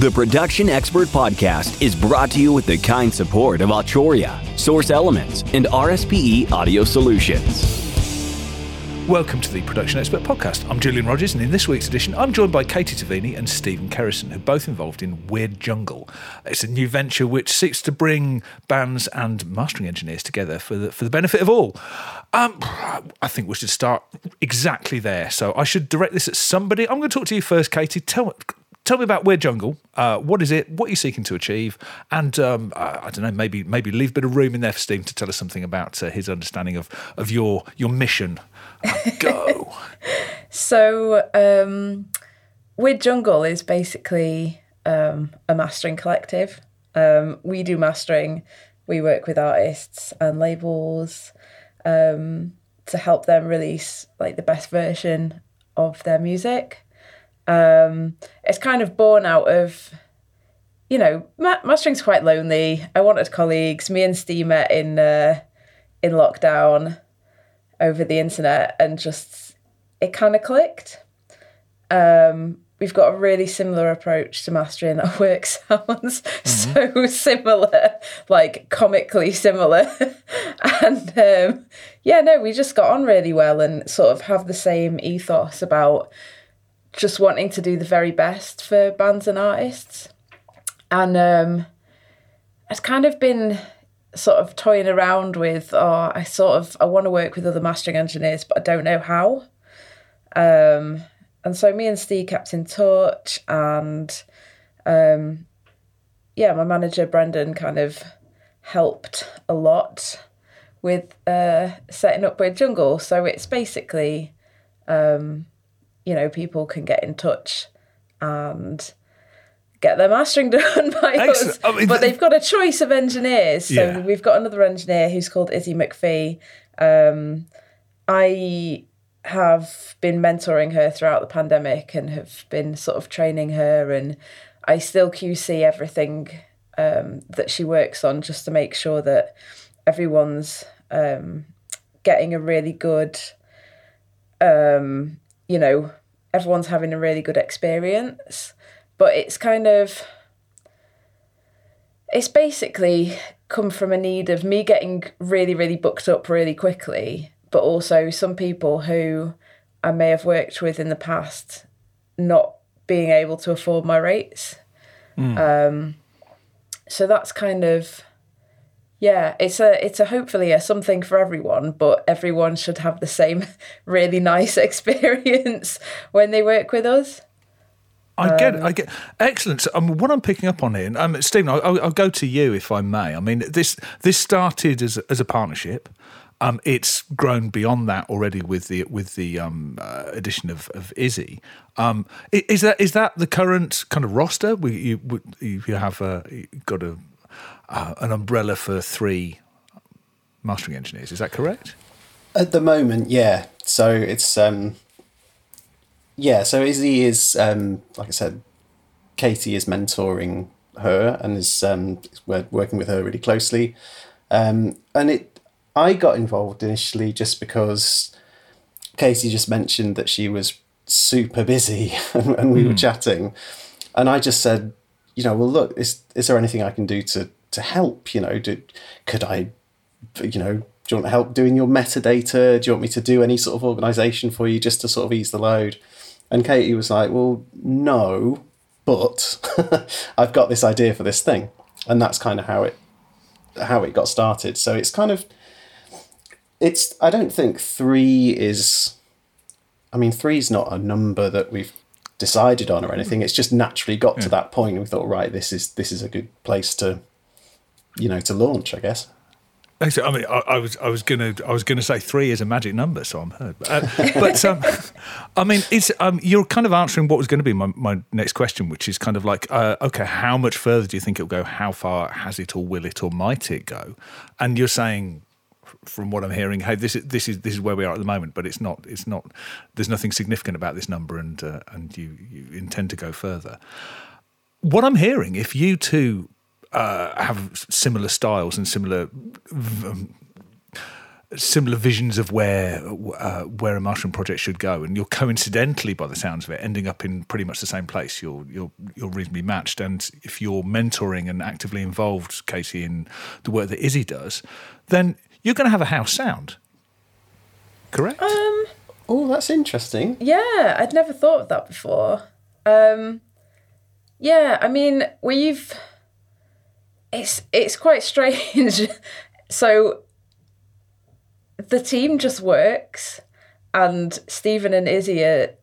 The Production Expert Podcast is brought to you with the kind support of Arturia, Source Elements, and RSPE Audio Solutions. Welcome to the Production Expert Podcast. I'm Julian Rogers, and in this week's edition, I'm joined by Katie Tavini and Stephen Kerrison, who are both involved in Weird Jungle. It's a new venture which seeks to bring bands and mastering engineers together for the, for the benefit of all. Um, I think we should start exactly there. So I should direct this at somebody. I'm going to talk to you first, Katie. Tell tell me about Weird Jungle. Uh, what is it? What are you seeking to achieve? And um, I, I, don't know, maybe maybe leave a bit of room in there for Steve to tell us something about uh, his understanding of of your your mission go. so, um, Weird Jungle is basically um, a mastering collective. Um, we do mastering. We work with artists and labels um, to help them release like the best version of their music. Um, it's kind of born out of, you know, ma- mastering's quite lonely. I wanted colleagues. Me and Steve met in uh, in lockdown over the internet and just it kind of clicked. Um, we've got a really similar approach to mastering. Our work sounds mm-hmm. so similar, like comically similar. and um, yeah, no, we just got on really well and sort of have the same ethos about just wanting to do the very best for bands and artists. And um, it's kind of been sort of toying around with, oh, I sort of I want to work with other mastering engineers, but I don't know how. Um, and so me and Steve kept in touch, and um, yeah, my manager Brendan kind of helped a lot with uh, setting up Weird Jungle. So it's basically, um, you know, people can get in touch and get their mastering done by Excellent. us. I mean, but they've got a choice of engineers. So yeah. we've got another engineer who's called Izzy McPhee. Um, I have been mentoring her throughout the pandemic and have been sort of training her, and I still QC everything um, that she works on just to make sure that everyone's um, getting a really good, um, you know, everyone's having a really good experience but it's kind of it's basically come from a need of me getting really really booked up really quickly but also some people who I may have worked with in the past not being able to afford my rates mm. um, so that's kind of yeah it's a it's a hopefully a something for everyone but everyone should have the same really nice experience when they work with us I get, um, I get, excellent. So, um, what I'm picking up on here, um, Stephen, I'll, I'll, go to you if I may. I mean, this this started as as a partnership. Um, it's grown beyond that already with the with the um, uh, addition of, of Izzy. Um, is that is that the current kind of roster? We, you you have a, got a uh, an umbrella for three mastering engineers. Is that correct? At the moment, yeah. So it's um, yeah, so Izzy is, um, like I said, Katie is mentoring her and is um, working with her really closely. Um, and it, I got involved initially just because Katie just mentioned that she was super busy and, and we mm. were hmm. chatting. And I just said, you know, well, look, is, is there anything I can do to, to help? You know, do, could I, you know, do you want help doing your metadata? Do you want me to do any sort of organization for you just to sort of ease the load? And Katie was like, well, no, but I've got this idea for this thing. And that's kind of how it how it got started. So it's kind of it's I don't think three is I mean three is not a number that we've decided on or anything. Mm-hmm. It's just naturally got yeah. to that point and we thought, right, this is this is a good place to you know, to launch, I guess. I mean, I, I, was I was gonna I was gonna say three is a magic number, so I'm heard. Uh, but um, I mean, it's um, you're kind of answering what was going to be my, my next question, which is kind of like, uh, okay, how much further do you think it'll go? How far has it, or will it, or might it go? And you're saying, from what I'm hearing, hey, this is this is this is where we are at the moment, but it's not it's not. There's nothing significant about this number, and uh, and you you intend to go further. What I'm hearing, if you two uh, have similar styles and similar um, similar visions of where uh, where a mastering project should go, and you're coincidentally, by the sounds of it, ending up in pretty much the same place. You're you're you're reasonably matched, and if you're mentoring and actively involved, Katie, in the work that Izzy does, then you're going to have a house sound. Correct. Um, Oh, that's interesting. Yeah, I'd never thought of that before. Um, yeah, I mean, we've it's it's quite strange. so the team just works, and Stephen and Izzy are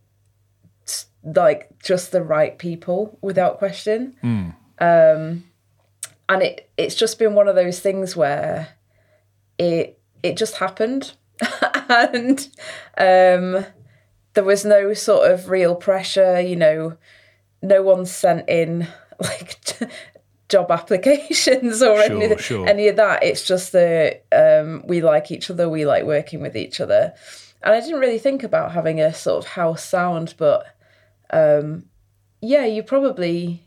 like just the right people without question. Um, and it it's just been one of those things where it it just happened, and um, there was no sort of real pressure. You know, no one sent in like job applications or Sure, any, sure. any of that. It's just that um, we like each other, we like working with each other. And I didn't really think about having a sort of house sound, but um, yeah, you probably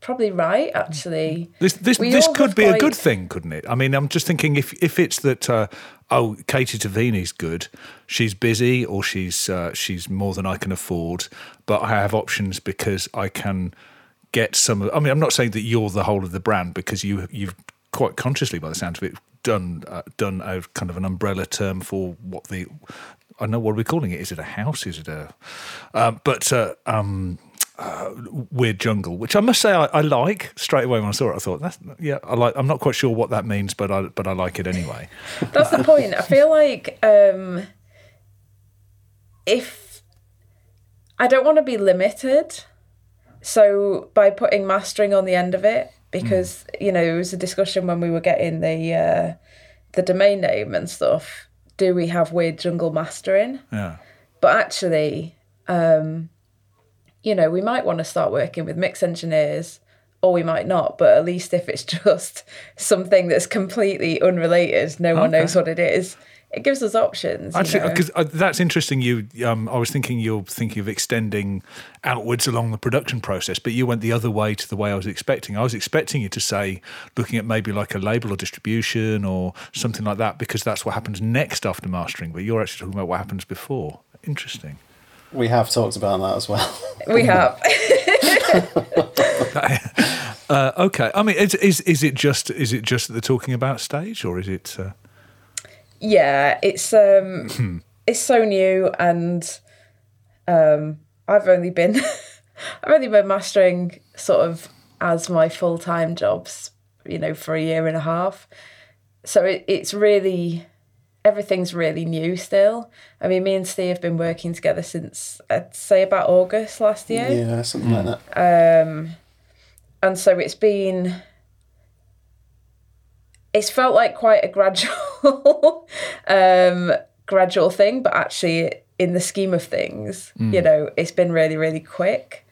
probably right actually. This this We this could be a good thing, couldn't it? I mean, I'm just thinking if if it's that uh, oh, Katie Tavini's good, she's busy or she's uh, she's more than I can afford, but I have options because I can get some. I mean, I'm not saying that you're the whole of the brand because you you've quite consciously, by the sound of it, done uh, done a kind of an umbrella term for what the I know what we're we calling it. Is it a house? Is it a? Um, but uh, um, weird jungle, which I must say I, I like straight away when I saw it. I thought that's yeah, I like. I'm not quite sure what that means, but I but I like it anyway. That's the point. I feel like um, if I don't want to be limited, so by putting mastering on the end of it, because you know it was a discussion when we were getting the uh, the domain name and stuff. Do we have weird jungle mastering? Yeah, But actually, um, you know, we might want to start working with mix engineers, or we might not. But at least if it's just something that's completely unrelated, no one Okay. knows what it is. It gives us options. actually, because uh, that's interesting. You, um, I was thinking you're thinking of extending outwards along the production process, but you went the other way to the way I was expecting. I was expecting you to say looking at maybe like a label or distribution or something like that, because that's what happens next after mastering. But you're actually talking about what happens before. Interesting. We have talked about that as well. we have. Uh, okay, I mean, is, is is it just is it just the talking about stage, or is it? Uh, yeah, it's um, it's so new, and um, I've only been I've only been mastering sort of as my full time jobs, you know, for a year and a half. So it, it's really everything's really new still. I mean, me and Steve have been working together since I'd say about August last year yeah, something like that. and so it's been it's felt like quite a gradual um gradual thing but actually in the scheme of things you know it's been really really quick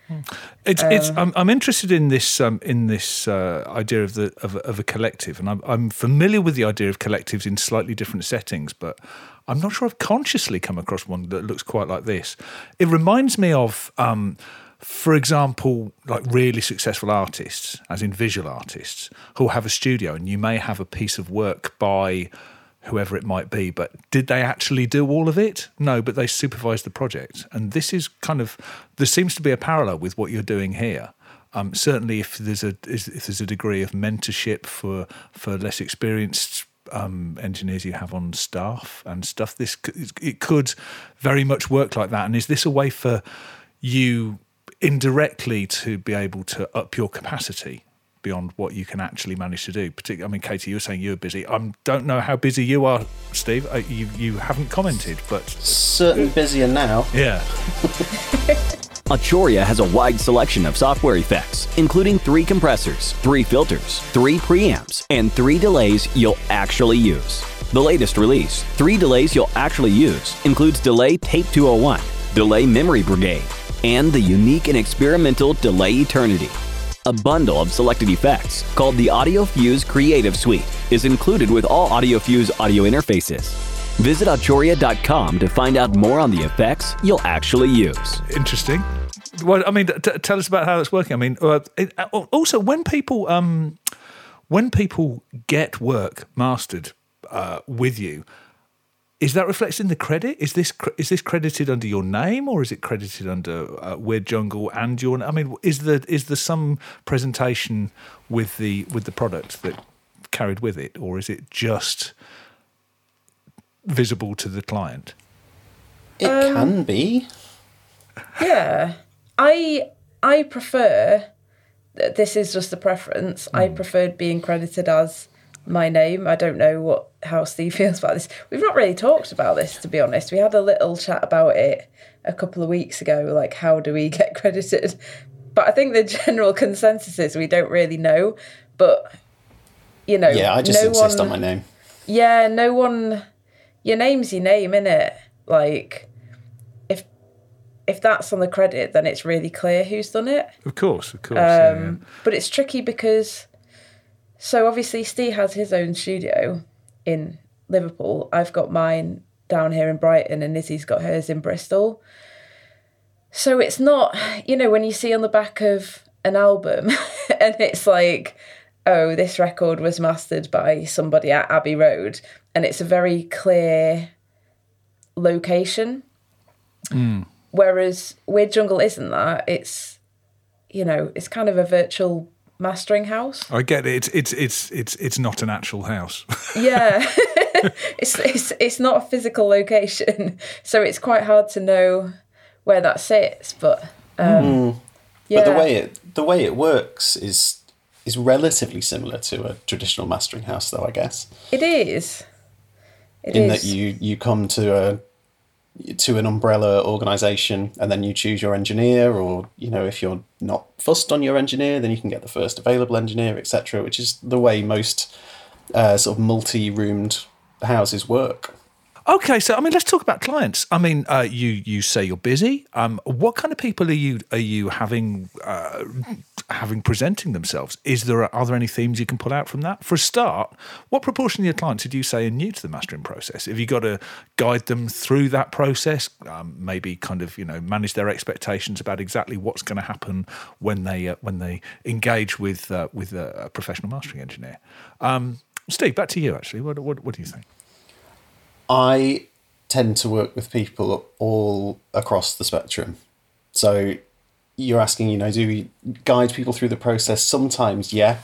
It's, it's. I'm, I'm interested in this. Um, in this uh, idea of the of, a- of a collective, and I'm, I'm familiar with the idea of collectives in slightly different settings, but I'm not sure I've consciously come across one that looks quite like this. It reminds me of, um, for example, like really successful artists, as in visual artists, who have a studio, and you may have a piece of work by whoever it might be. But did they actually do all of it? No, but they supervised the project. And this is kind of there seems to be a parallel with what you're doing here. Um, certainly, if there's a if there's a degree of mentorship for for less experienced um, engineers you have on staff and stuff, this it could very much work like that. And is this a way for you indirectly to be able to up your capacity beyond what you can actually manage to do. Particularly, I mean, Katie, you were saying you were busy. I don't know how busy you are, Steve. Uh, you you haven't commented, but Certainly busier now. yeah, Arturia has a wide selection of software effects, including three compressors, three filters, three preamps, and three delays you'll actually use. The latest release, Three Delays You'll Actually Use, includes Delay Tape 201, Delay Memory Brigade, and the unique and experimental Delay Eternity. A bundle of selected effects called the Audio Fuse Creative Suite is included with all Audio Fuse audio interfaces. Visit Arturia.com to find out more on the effects you'll actually use. interesting. Well, I mean, t- tell us about how that's working. I mean, uh, it, uh, also when people um, when people get work mastered uh, with you, is that reflected in the credit? Is this is this credited under your name or is it credited under uh, Weird Jungle and your? I mean, is there is there some presentation with the with the product that carried with it, or is it just visible to the client? It can be. Yeah, I I prefer. th- This is just a preference. I preferred being credited as my name. I don't know what how Steve feels about this. We've not really talked about this to be honest. We had a little chat about it a couple of weeks ago. Like, how do we get credited? But I think the general consensus is we don't really know. But you know, Yeah, I just no insist one, on my name. yeah, no one. Your name's your name, innit? Like, if if that's on the credit, then it's really clear who's done it. Of course, of course. yeah, yeah. Um, but it's tricky because, so obviously Steve has his own studio in Liverpool. I've got mine down here in Brighton, and Izzy's got hers in Bristol. So it's not, you know, when you see on the back of an album, and it's like, oh, this record was mastered by somebody at Abbey Road, and it's a very clear location. Hmm. Whereas Weird Jungle isn't that. It's, you know, it's kind of a virtual mastering house. I get it. It's it's it's it's it's not an actual house. Yeah. it's, it's it's not a physical location. So it's quite hard to know where that sits. But um, yeah. But the way it the way it works is is relatively similar to a traditional mastering house, though I guess. it is. It in is. that you you come to a to an umbrella organization and then you choose your engineer or you know if you're not fussed on your engineer then you can get the first available engineer etc which is the way most uh, sort of multi-roomed houses work Okay, so I mean, let's talk about clients. I mean, uh, you you say you're busy. Um, what kind of people are you are you having uh, having presenting themselves? Is there are there any themes you can pull out from that? For a start, what proportion of your clients would you say are new to the mastering process? Have you got to guide them through that process? Um, maybe kind of you know manage their expectations about exactly what's going to happen when they uh, when they engage with uh, with a, a professional mastering engineer. Um, Steve, back to you. Actually, what what, what do you think? I tend to work with people all across the spectrum. So you're asking, you know, do we guide people through the process? Sometimes, yeah.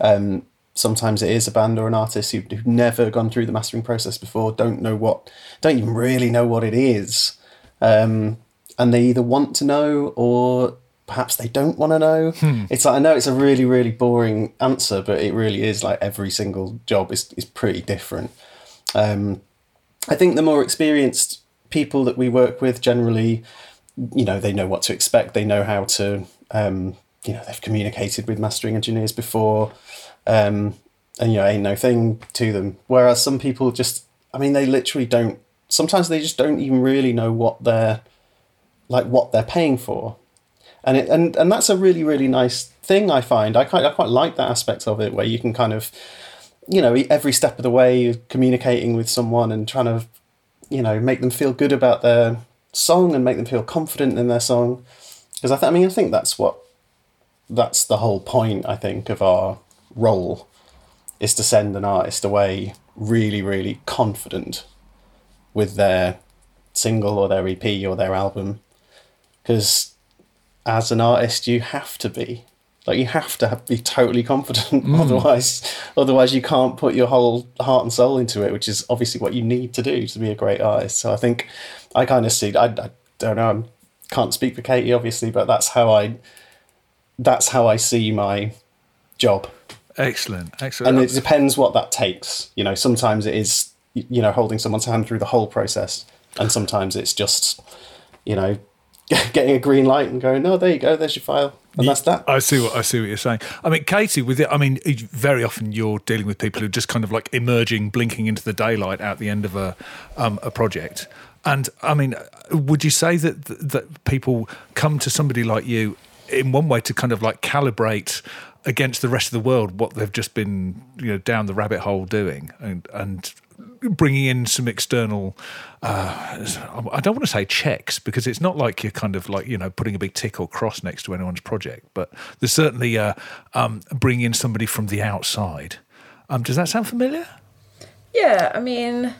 Um, sometimes it is a band or an artist who, who've never gone through the mastering process before, don't know what, don't even really know what it is. Um, and they either want to know or perhaps they don't want to know. It's like, I know it's a really, really boring answer, but it really is like every single job is, is pretty different. Um, I think the more experienced people that we work with generally, you know, they know what to expect. They know how to, um, you know, they've communicated with mastering engineers before, um, and you know, ain't no thing to them. Whereas some people just, I mean, they literally don't. Sometimes they just don't even really know what they're, like, what they're paying for, and it and and that's a really really nice thing. I find I quite I quite like that aspect of it where you can kind of you know, every step of the way, communicating with someone and trying to, you know, make them feel good about their song and make them feel confident in their song. Because I, th- I mean, I think that's what, that's the whole point. I think of our role, is to send an artist away really, really confident with their single or their EP or their album. Because as an artist, you have to be like you have to have, be totally confident. Mm. Otherwise otherwise you can't put your whole heart and soul into it which is obviously what you need to do to be a great artist. So i think i kind of see i, I don't know i can't speak for katie obviously but that's how i that's how i see my job. Excellent, excellent. and it depends what that takes. You know sometimes it is you know holding someone's hand through the whole process and sometimes it's just you know getting a green light and going no there you go there's your file and that's that I see what I see what you're saying. I mean, Katie, with it, I mean, very often you're dealing with people who are just kind of like emerging, blinking into the daylight at the end of a um, a project. And I mean, would you say that that people come to somebody like you in one way to kind of like calibrate against the rest of the world what they've just been you know down the rabbit hole doing and and bringing in some external uh, I don't want to say checks because it's not like you're kind of like you know putting a big tick or cross next to anyone's project but there's certainly uh, um, bringing in somebody from the outside. Um, does that sound familiar? Yeah, I mean,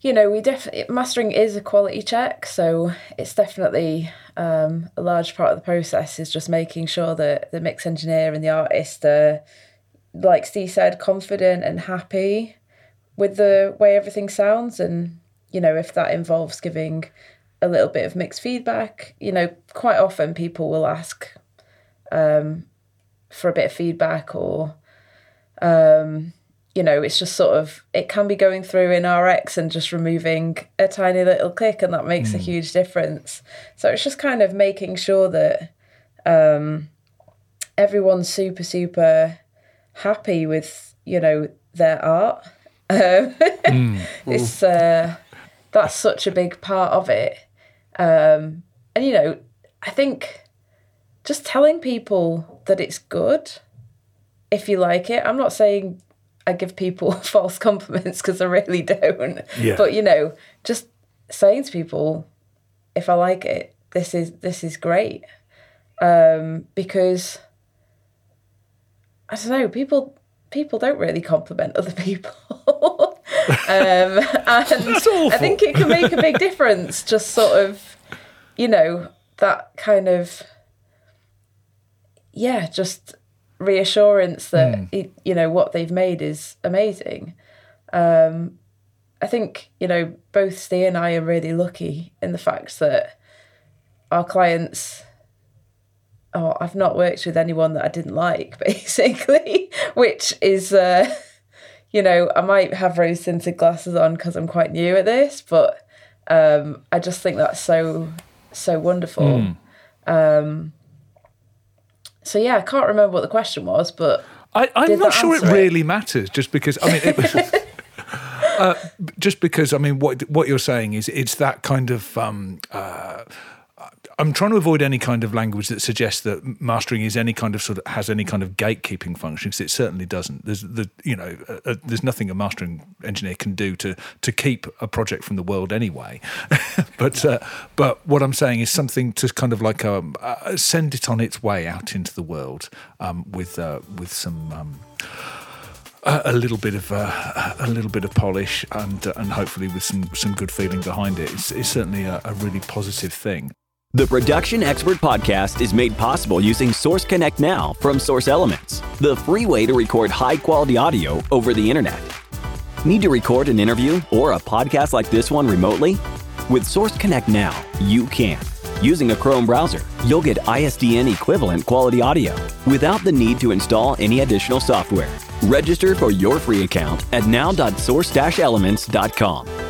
you know, we definitely mastering is a quality check, so it's definitely um, a large part of the process is just making sure that the mix engineer and the artist are, like Steve said, confident and happy with the way everything sounds, and you know, if that involves giving a little bit of mixed feedback, you know, quite often people will ask um, for a bit of feedback or um, you know, it's just sort of it can be going through in RX and just removing a tiny little click, and that makes mm. a hmm. huge difference. So it's just kind of making sure that um, everyone's super super happy with you know their art. Um, mm. it's uh, that's such a big part of it, um, and you know, I think just telling people that it's good if you like it. I'm not saying I give people false compliments because I really don't. Yeah. But you know, just saying to people, if I like it, this is this is great. Um, because I don't know, people people don't really compliment other people. um, and I think it can make a big difference, just sort of, you know, that kind of yeah, just reassurance that mm. it, you know what they've made is amazing. Um, I think you know both Steve and I are really lucky in the fact that our clients. Oh, I've not worked with anyone that I didn't like, basically, which is, uh, you know, I might have rose tinted glasses on because I'm quite new at this, but um, I just think that's so, so wonderful. Mm. Um, so yeah, I can't remember what the question was, but I, I'm not sure it, it really matters. Just because I mean, it was, uh, just because I mean, what what you're saying is it's that kind of um, uh, I'm trying to avoid any kind of language that suggests that mastering is any kind of sort of has any kind of gatekeeping function because it certainly doesn't. There's the you know uh, uh, there's nothing a mastering engineer can do to to keep a project from the world anyway. but uh, but what I'm saying is something to kind of like um, uh, send it on its way out into the world um, with uh, with some. Um, a, little bit of uh, a little bit of polish and uh, and hopefully with some some good feeling behind it. It's, it's certainly a, a really positive thing. The Production Expert Podcast is made possible using Source Connect Now from Source Elements, the free way to record high quality audio over the internet. Need to record an interview or a podcast like this one remotely? With Source Connect Now, you can. Using a Chrome browser, you'll get ISDN equivalent quality audio without the need to install any additional software. Register for your free account at now.source-elements.com.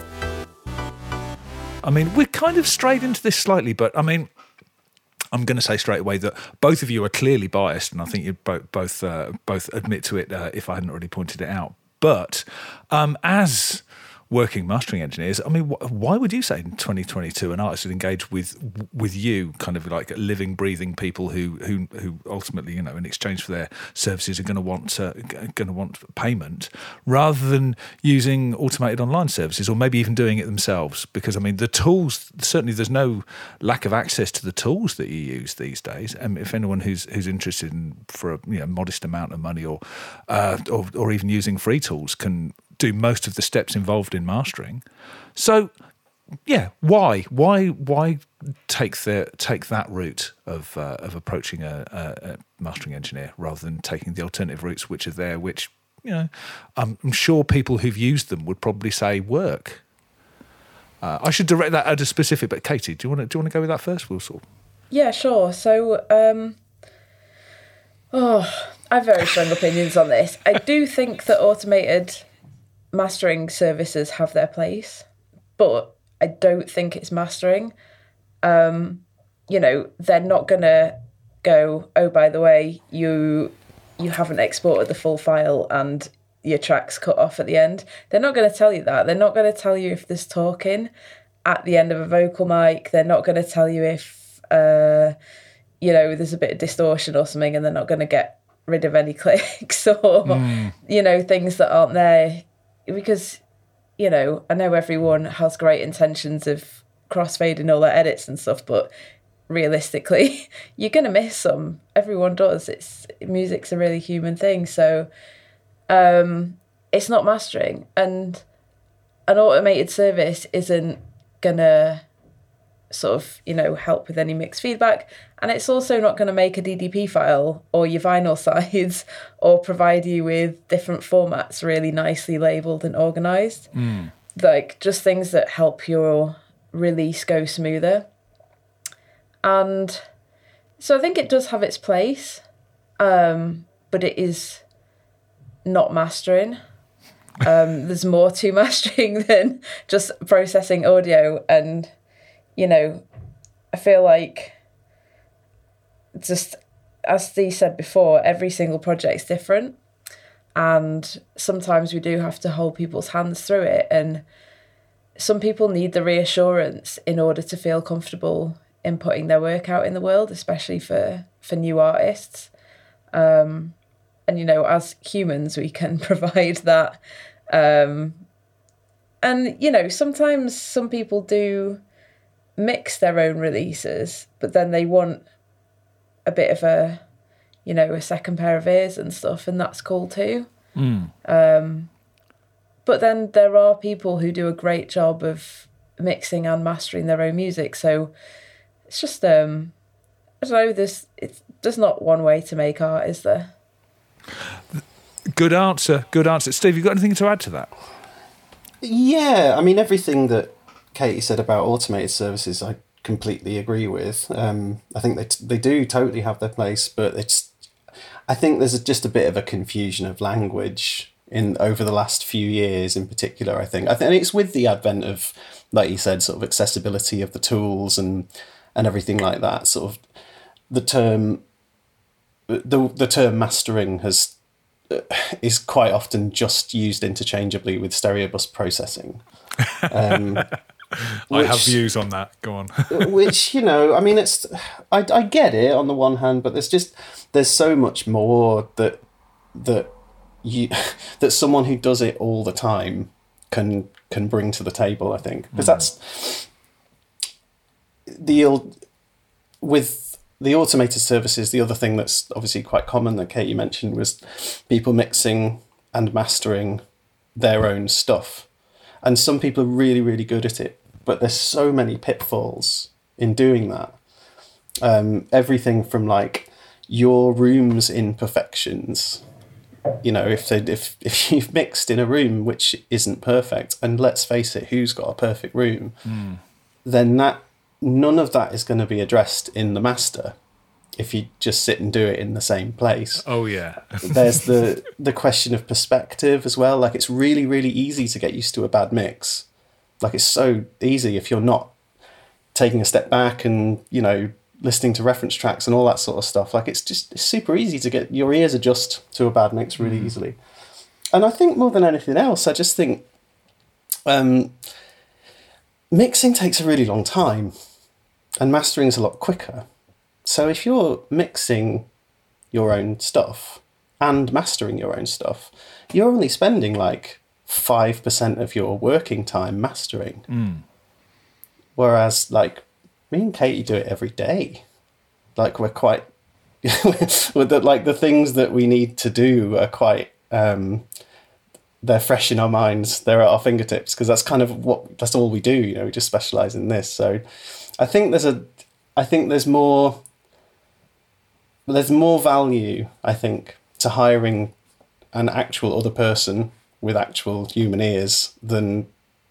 I mean, we're kind of strayed into this slightly, but I mean, I'm going to say straight away that both of you are clearly biased, and I think you both both uh, both admit to it uh, if I hadn't already pointed it out. But um, as working mastering engineers. I mean, wh- why would you say in 2022 an artist would engage with with you, kind of like living, breathing people who who who ultimately, you know, in exchange for their services, are going to want uh, going to want payment, rather than using automated online services or maybe even doing it themselves? Because I mean, the tools certainly there's no lack of access to the tools that you use these days. And if anyone who's who's interested in for a you know, modest amount of money or, uh, or or even using free tools can do most of the steps involved in mastering. So, yeah, why, why, why take the take that route of uh, of approaching a, a, a, mastering engineer rather than taking the alternative routes which are there, which you know, I'm, I'm sure people who've used them would probably say work. Uh, I should direct that at a specific, but Katie, do you want to do you want to go with that first? We'll sort. Yeah, sure. So, um, oh, I have very strong opinions on this. I do think that automated mastering services have their place, but I don't think it's mastering. Um, you know, they're not gonna go, oh, by the way, you you haven't exported the full file and your track's cut off at the end. They're not going to tell you that. They're not going to tell you if there's talking at the end of a vocal mic. They're not going to tell you if, uh, you know, there's a bit of distortion or something, and they're not going to get rid of any clicks or, mm. you know, things that aren't there because you know I know everyone has great intentions of crossfading all their edits and stuff, but realistically, you're gonna miss some. Everyone does. It's music's a really human thing, so um, it's not mastering. And an automated service isn't gonna sort of you know help with any mixed feedback. And it's also not going to make a ddp file or your vinyl sides or provide you with different formats really nicely labeled and organized. Mm. like just things that help your release go smoother. And so i think it does have its place um but it is not mastering. Um there's more to mastering than just processing audio and you know i feel like just as Steve said before every single project's different. And sometimes we do have to hold people's hands through it. And some people need the reassurance in order to feel comfortable in putting their work out in the world especially for for new artists. Um and you know as humans we can provide that. Um and you know sometimes some people do mix their own releases but then they want a bit of a you know a second pair of ears and stuff and that's cool too um but then there are people who do a great job of mixing and mastering their own music so it's just um i don't know there's it's there's not one way to make art is there Good answer. Good answer. Steve, you got anything to add to that? Yeah, I mean everything that Katie said about automated services, I completely agree with. Um, I think they t- they do totally have their place, but it's I think there's a, just a bit of a confusion of language in over the last few years, in particular. I think I think it's with the advent of, like you said, sort of accessibility of the tools and and everything like that. Sort of the term the the term mastering has is quite often just used interchangeably with stereo bus processing. Um, I have views on that. Go on. which you know, I mean, it's I, I get it on the one hand, but there's just there's so much more that that you that someone who does it all the time can can bring to the table. I think because hmm. that's the with the automated services. The other thing that's obviously quite common that Katie mentioned was people mixing and mastering their own stuff. And some people are really, really good at it, but there's so many pitfalls in doing that. Um, everything from like your room's imperfections. You know, if they if if you've mixed in a room which isn't perfect, and let's face it, who's got a perfect room? Then that none of that is going to be addressed in the master if you just sit and do it in the same place Oh yeah. there's the the question of perspective as well like it's really really easy to get used to a bad mix like it's so easy if you're not taking a step back and you know listening to reference tracks and all that sort of stuff. Like it's just it's super easy to get your ears adjust to a bad mix really easily. And i think more than anything else i just think um mixing takes a really long time and mastering is a lot quicker. So if you're mixing your own stuff and mastering your own stuff, you're only spending like 5% of your working time mastering. Whereas, like, me and Katie do it every day. Like, we're quite, with the, like, the things that we need to do are quite, um, they're fresh in our minds. They're at our fingertips because that's kind of what, that's all we do. You know, we just specialize in this. So I think there's a, I think there's more, there's more value, I think, to hiring an actual other person with actual human ears than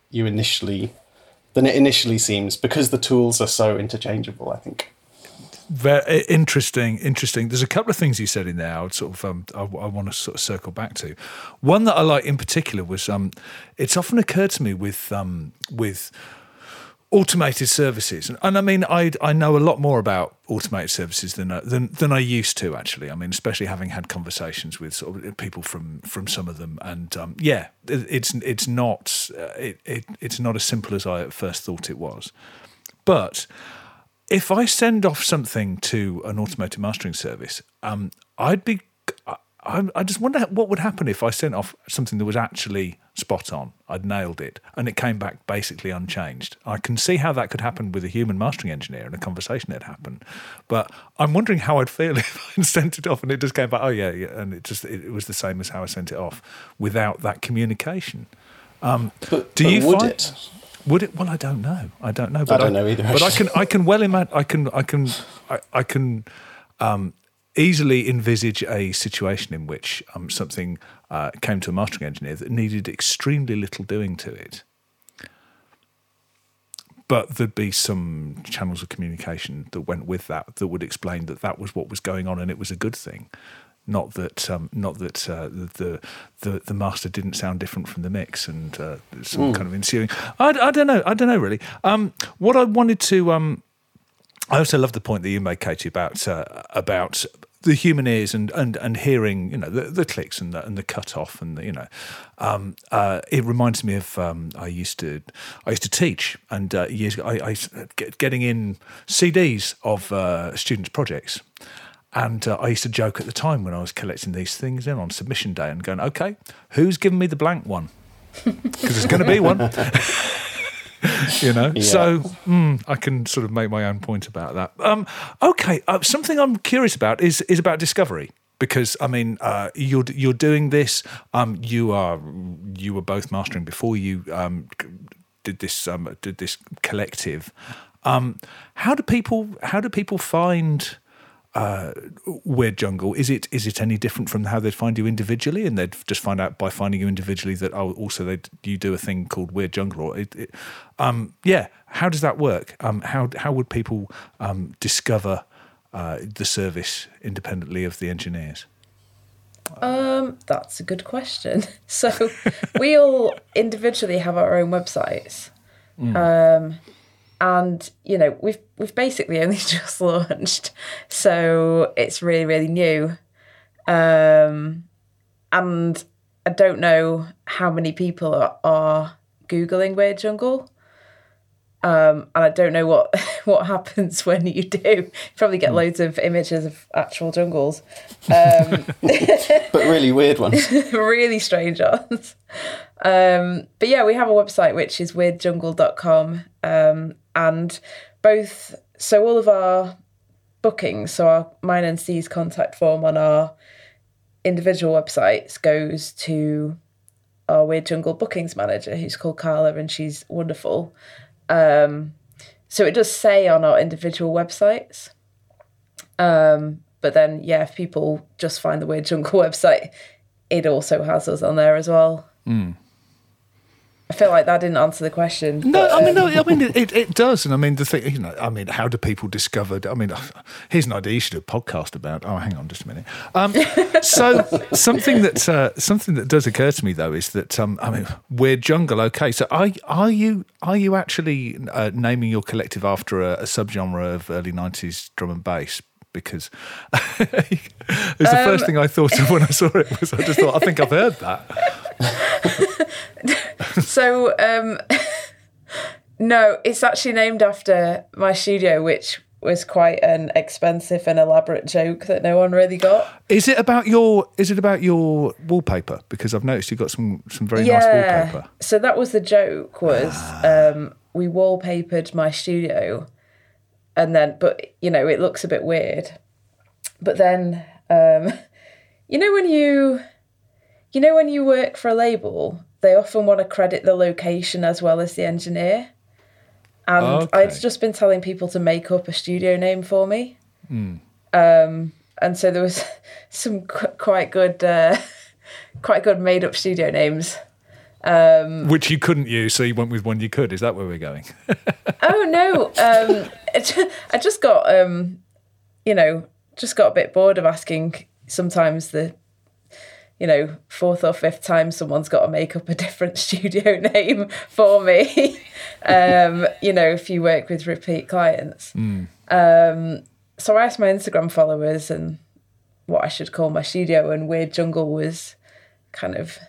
you initially than it initially seems because the tools are so interchangeable. I think. Very interesting, interesting. There's a couple of things you said in there. I would sort of, um, I, I want to sort of circle back to. One that I like in particular was, um, it's often occurred to me with, um, with automated services, and, and I mean, I I know a lot more about automated services than I- than than I used to actually. I mean, especially having had conversations with sort of people from from some of them, and um, yeah, it, it's it's not uh, it, it it's not as simple as I at first thought it was, but if I send off something to an automated mastering service, um, I'd be. I, I just wonder what would happen if I sent off something that was actually spot on. I'd nailed it, and it came back basically unchanged. I can see how that could happen with a human mastering engineer and a conversation that happened, but I'm wondering how I'd feel if I sent it off and it just came back. Oh yeah, yeah, and it just it, was the same as how I sent it off without that communication. Um, But, do but you would find it? would it? Well, I don't know. I don't know. But don't know either, But I can. I can well imagine. I can. I can. I, I can um, easily envisage a situation in which um, something uh, came to a mastering engineer that needed extremely little doing to it. But there'd be some channels of communication that went with that that would explain that that was what was going on and it was a good thing, not that um, not that uh, the, the the master didn't sound different from the mix and uh, some kind of ensuing. I, I don't know. I don't know really. Um, what I wanted to. I also love the point that you made, Katie, about uh, about the human ears and, and, and hearing, you know, the, the clicks and the and the cut off and the, you know, um, uh, it reminds me of um, I used to I used to teach and uh, years ago I, I get, getting in CDs of uh, students' projects. And uh, I used to joke at the time when I was collecting these things in on submission day and going, okay, who's giving me the blank one? Because there's going to be one you know? So mm, i can sort of make my own point about that. Um, okay uh, something i'm curious about is is about discovery. Because i mean uh, you're you're doing this um, you are you were both mastering before you um, did this um, did this collective. Um, how do people how do people find uh, Weird Jungle, is it is it any different from how they'd find you individually, and they'd just find out by finding you individually that oh, also they you do a thing called Weird Jungle, or it, it, um, yeah, how does that work? Um, how how would people um, discover uh, the service independently of the engineers? Um, that's a good question. So we all individually have our own websites. Um, and you know, we've we've basically only just launched. So it's really, really new. Um, and I don't know how many people are, are Googling Weird Jungle. Um, and I don't know what what happens when you do. You probably get loads of images of actual jungles. Um, But really weird ones. really strange ones. Um, but yeah, we have a website which is weirdjungle.com. Um, and both, so all of our bookings, so our mine and C's contact form on our individual websites goes to our Weird Jungle bookings manager, who's called Carla, and she's wonderful. Um, so it does say on our individual websites. Um, but then, yeah, if people just find the Weird Jungle website, it also has us on there as well. I feel like that didn't answer the question. No, but, I mean, um, no, I mean, it, it, does, and I mean, the thing, you know, I mean, how do people discover? I mean, here's an idea you should do a podcast about. Oh, hang on, just a minute. Um, so something that uh, something that does occur to me though is that um, I mean, weird jungle. Okay, so are are you are you actually uh, naming your collective after a, a subgenre of early '90s drum and bass? Because it was the first thing I thought of when I saw it. Was I just thought I think I've heard that. so um, no, it's actually named after my studio, which was quite an expensive and elaborate joke that no one really got. Is it about your? Is it about your wallpaper? Because I've noticed you've got some some very nice wallpaper. So that was the joke was um, we wallpapered my studio and then but you know it looks a bit weird. But then um, you know when you you know when you work for a label, they often want to credit the location as well as the engineer. And Okay. I'd just been telling people to make up a studio name for me. Um, and so there was some qu- quite good, uh, quite good made up studio names. Which you couldn't use, so you went with one you could. Is that where we're going? Oh no, um, it, I just got, um, you know, just got a bit bored of asking. Sometimes the, you know, fourth or fifth time someone's got to make up a different studio name for me. um, you know, if you work with repeat clients. Um, so I asked my Instagram followers and what I should call my studio, and Weird Jungle was kind of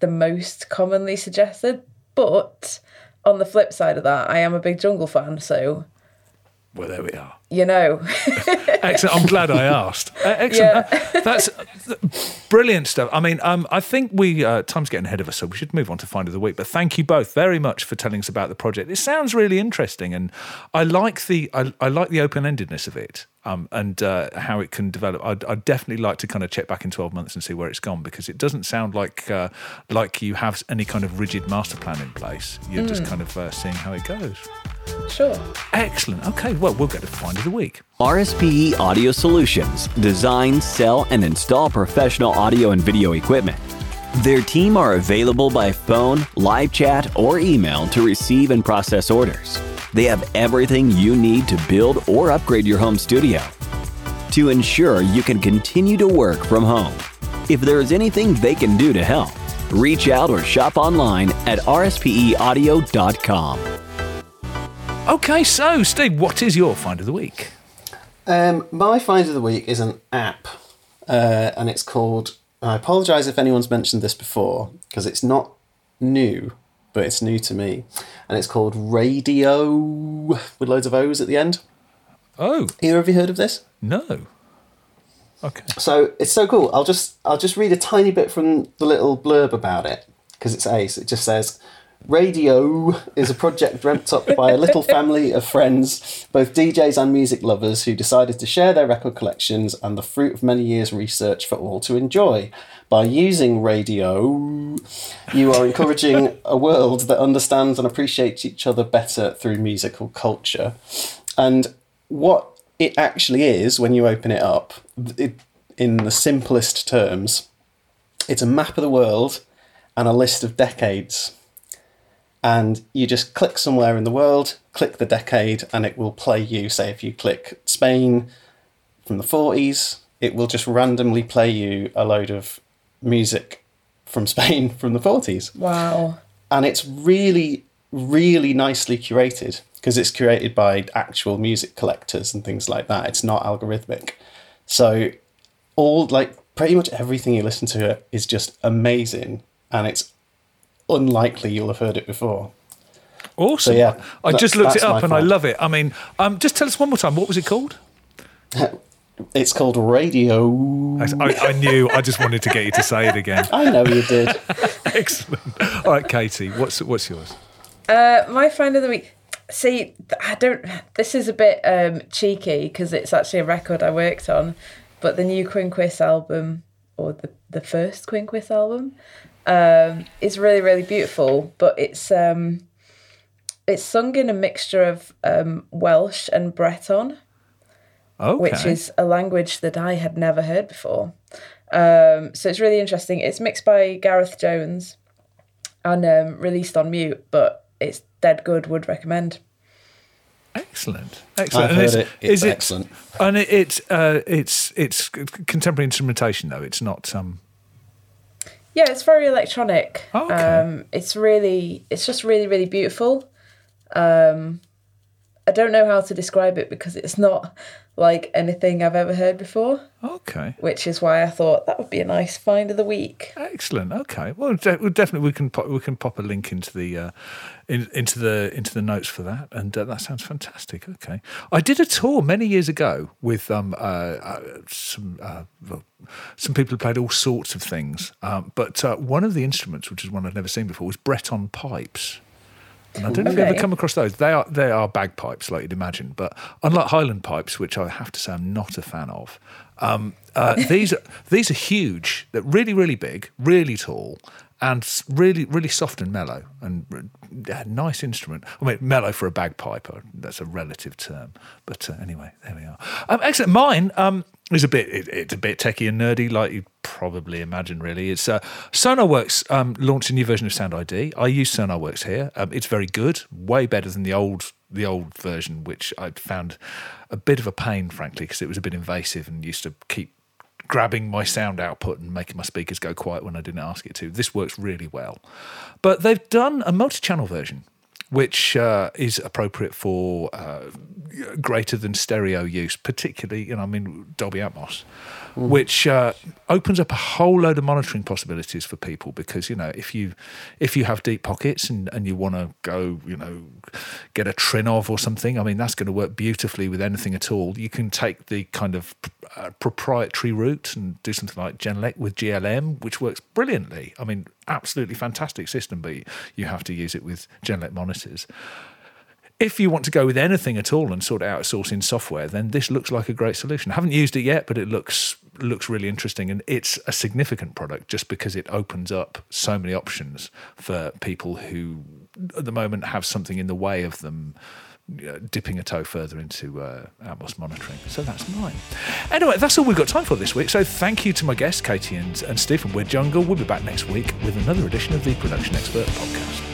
the most commonly suggested. But on the flip side of that, I am a big jungle fan, so well, there we are. you know. Excellent. I'm glad I asked. Uh, excellent. Uh, That's brilliant stuff. I mean, um, I think we uh, time's getting ahead of us, so we should move on to find of the week. But thank you both very much for telling us about the project. It sounds really interesting, and I like the I, I like the open endedness of it. um, and uh, how it can develop. I'd, I'd, definitely like to kind of check back in 12 months and see where it's gone because it doesn't sound like uh, like you have any kind of rigid master plan in place. You're mm. just kind of uh, seeing how it goes. Sure. Excellent. Okay, well, we'll get to find of the week. RSPE Audio Solutions design, sell, and install professional audio and video equipment. Their team are available by phone, live chat, or email to receive and process orders. They have everything you need to build or upgrade your home studio to ensure you can continue to work from home. If there is anything they can do to help, reach out or shop online at rspeaudio.com. Okay, so Steve, what is your find of the week? Um, my find of the week is an app, uh, and it's called. I apologise if anyone's mentioned this before because it's not new, but it's new to me, and it's called Radio with loads of O's at the end. Oh, either of you heard of this? No. Okay. So it's so cool. I'll just I'll just read a tiny bit from the little blurb about it because it's ace. It just says Radio is a project dreamt up by a little family of friends, both DJs and music lovers, who decided to share their record collections and the fruit of many years' research for all to enjoy. By using radio, you are encouraging a world that understands and appreciates each other better through musical culture. And what it actually is, when you open it up, it, in the simplest terms, it's a map of the world and a list of decades and you just click somewhere in the world, click the decade, and it will play you. Say, if you click Spain from the 40s, it will just randomly play you a load of music from Spain from the 40s. Wow. And it's really, really nicely curated because it's curated by actual music collectors and things like that. It's not algorithmic. So, all like pretty much everything you listen to is just amazing and it's unlikely you'll have heard it before. Awesome. So, yeah, I that, just looked it up and I love it. I mean, um, just tell us one more time. What was it called? It's called Radio. I, I, knew. I just wanted to get you to say it again. I know you did. Excellent. All right, Katie, what's what's yours? Uh, my find of the week. See, I don't. This is a bit um, cheeky because it's actually a record I worked on, but the new Quinquis album or the the first Quinquis album um, is really really beautiful, but it's um, it's sung in a mixture of um, Welsh and Breton, okay. which is a language that I had never heard before. Um, so it's really interesting. It's mixed by Gareth Jones and um, released on mute, but it's dead good. Would recommend. Excellent, excellent. I've heard it. It's excellent. and it, it's uh, it's it's contemporary instrumentation though. It's not um, yeah, it's very electronic. Oh, okay. Um, it's really, it's just really, really beautiful. Um, I don't know how to describe it because it's not like anything I've ever heard before. Okay. Which is why I thought that would be a nice find of the week. Excellent. Okay. Well, de- definitely we can pop, we can pop a link into the uh, in, into the into the notes for that, and uh, that sounds fantastic. Okay. I did a tour many years ago with um uh, uh some uh, some people who played all sorts of things, um, but uh, one of the instruments, which is one I'd never seen before, was Breton pipes. And I don't know if you ever come across those. They are they are bagpipes, like you'd imagine, but unlike Highland pipes, which I have to say I'm not a fan of, um, uh, these are these are huge. They're really really big, really tall, and really really soft and mellow, and yeah, nice instrument. I mean, mellow for a bagpipe. Uh, that's a relative term, but uh, anyway, there we are. Um, excellent. Mine. Um, is a bit it, it's a bit techie and nerdy, like you'd probably imagine. Really, it's uh, SonarWorks um, launched a new version of Sound ID. I use SonarWorks here. Um, it's very good, way better than the old the old version, which I found a bit of a pain, frankly, because it was a bit invasive and used to keep grabbing my sound output and making my speakers go quiet when I didn't ask it to. This works really well, but they've done a multi-channel version which uh, is appropriate for uh, greater than stereo use, particularly, you know, I mean, Dolby Atmos, mm. which uh, opens up a whole load of monitoring possibilities for people because, you know, if you if you have deep pockets and, and you want to go, you know, get a Trinnov or something, I mean, that's going to work beautifully with anything at all. You can take the kind of uh, proprietary route and do something like Genelec with GLM, which works brilliantly. I mean, absolutely fantastic system, but you have to use it with Genelec monitors. if you want to go with anything at all and sort of outsourcing software, then this looks like a great solution. I haven't used it yet, but it looks looks really interesting, and it's a significant product just because it opens up so many options for people who, at the moment, have something in the way of them dipping a toe further into uh, Atmos monitoring. So that's mine. Anyway, that's all we've got time for this week. So thank you to my guests, Katie and, and from Weird Jungle. We'll be back next week with another edition of the Production Expert Podcast.